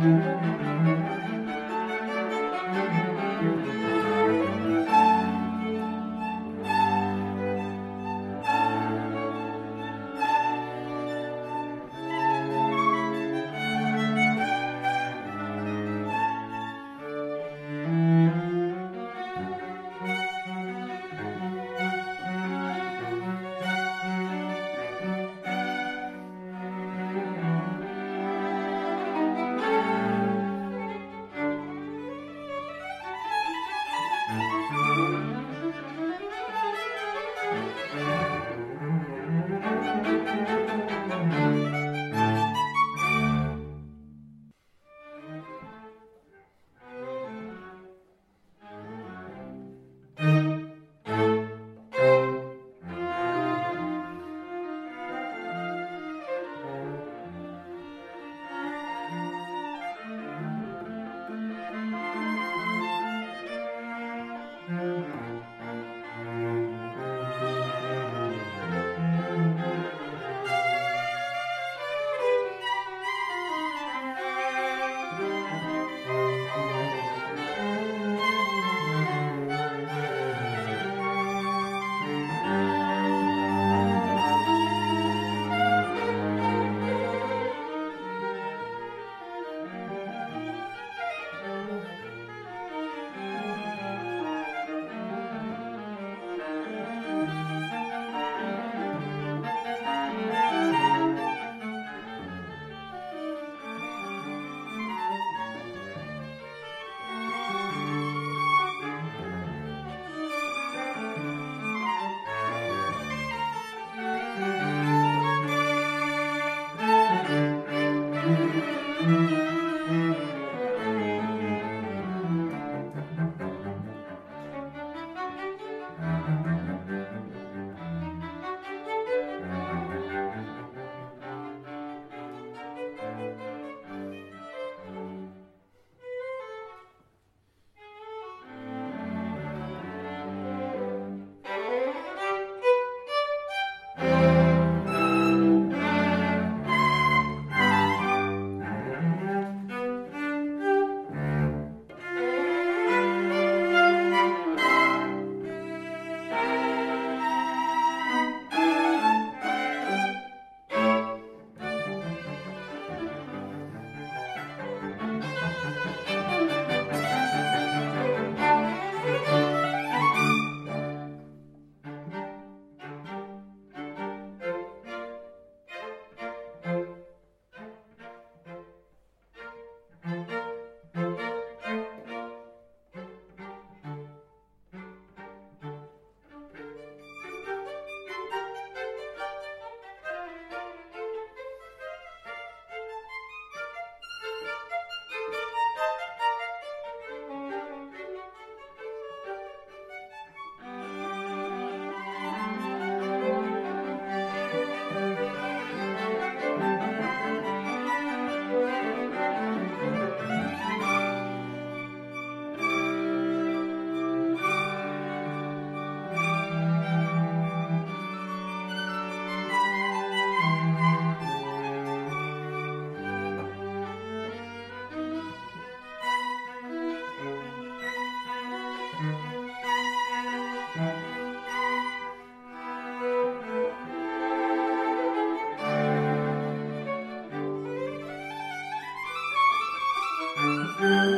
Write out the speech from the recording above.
Thank you. Thank you.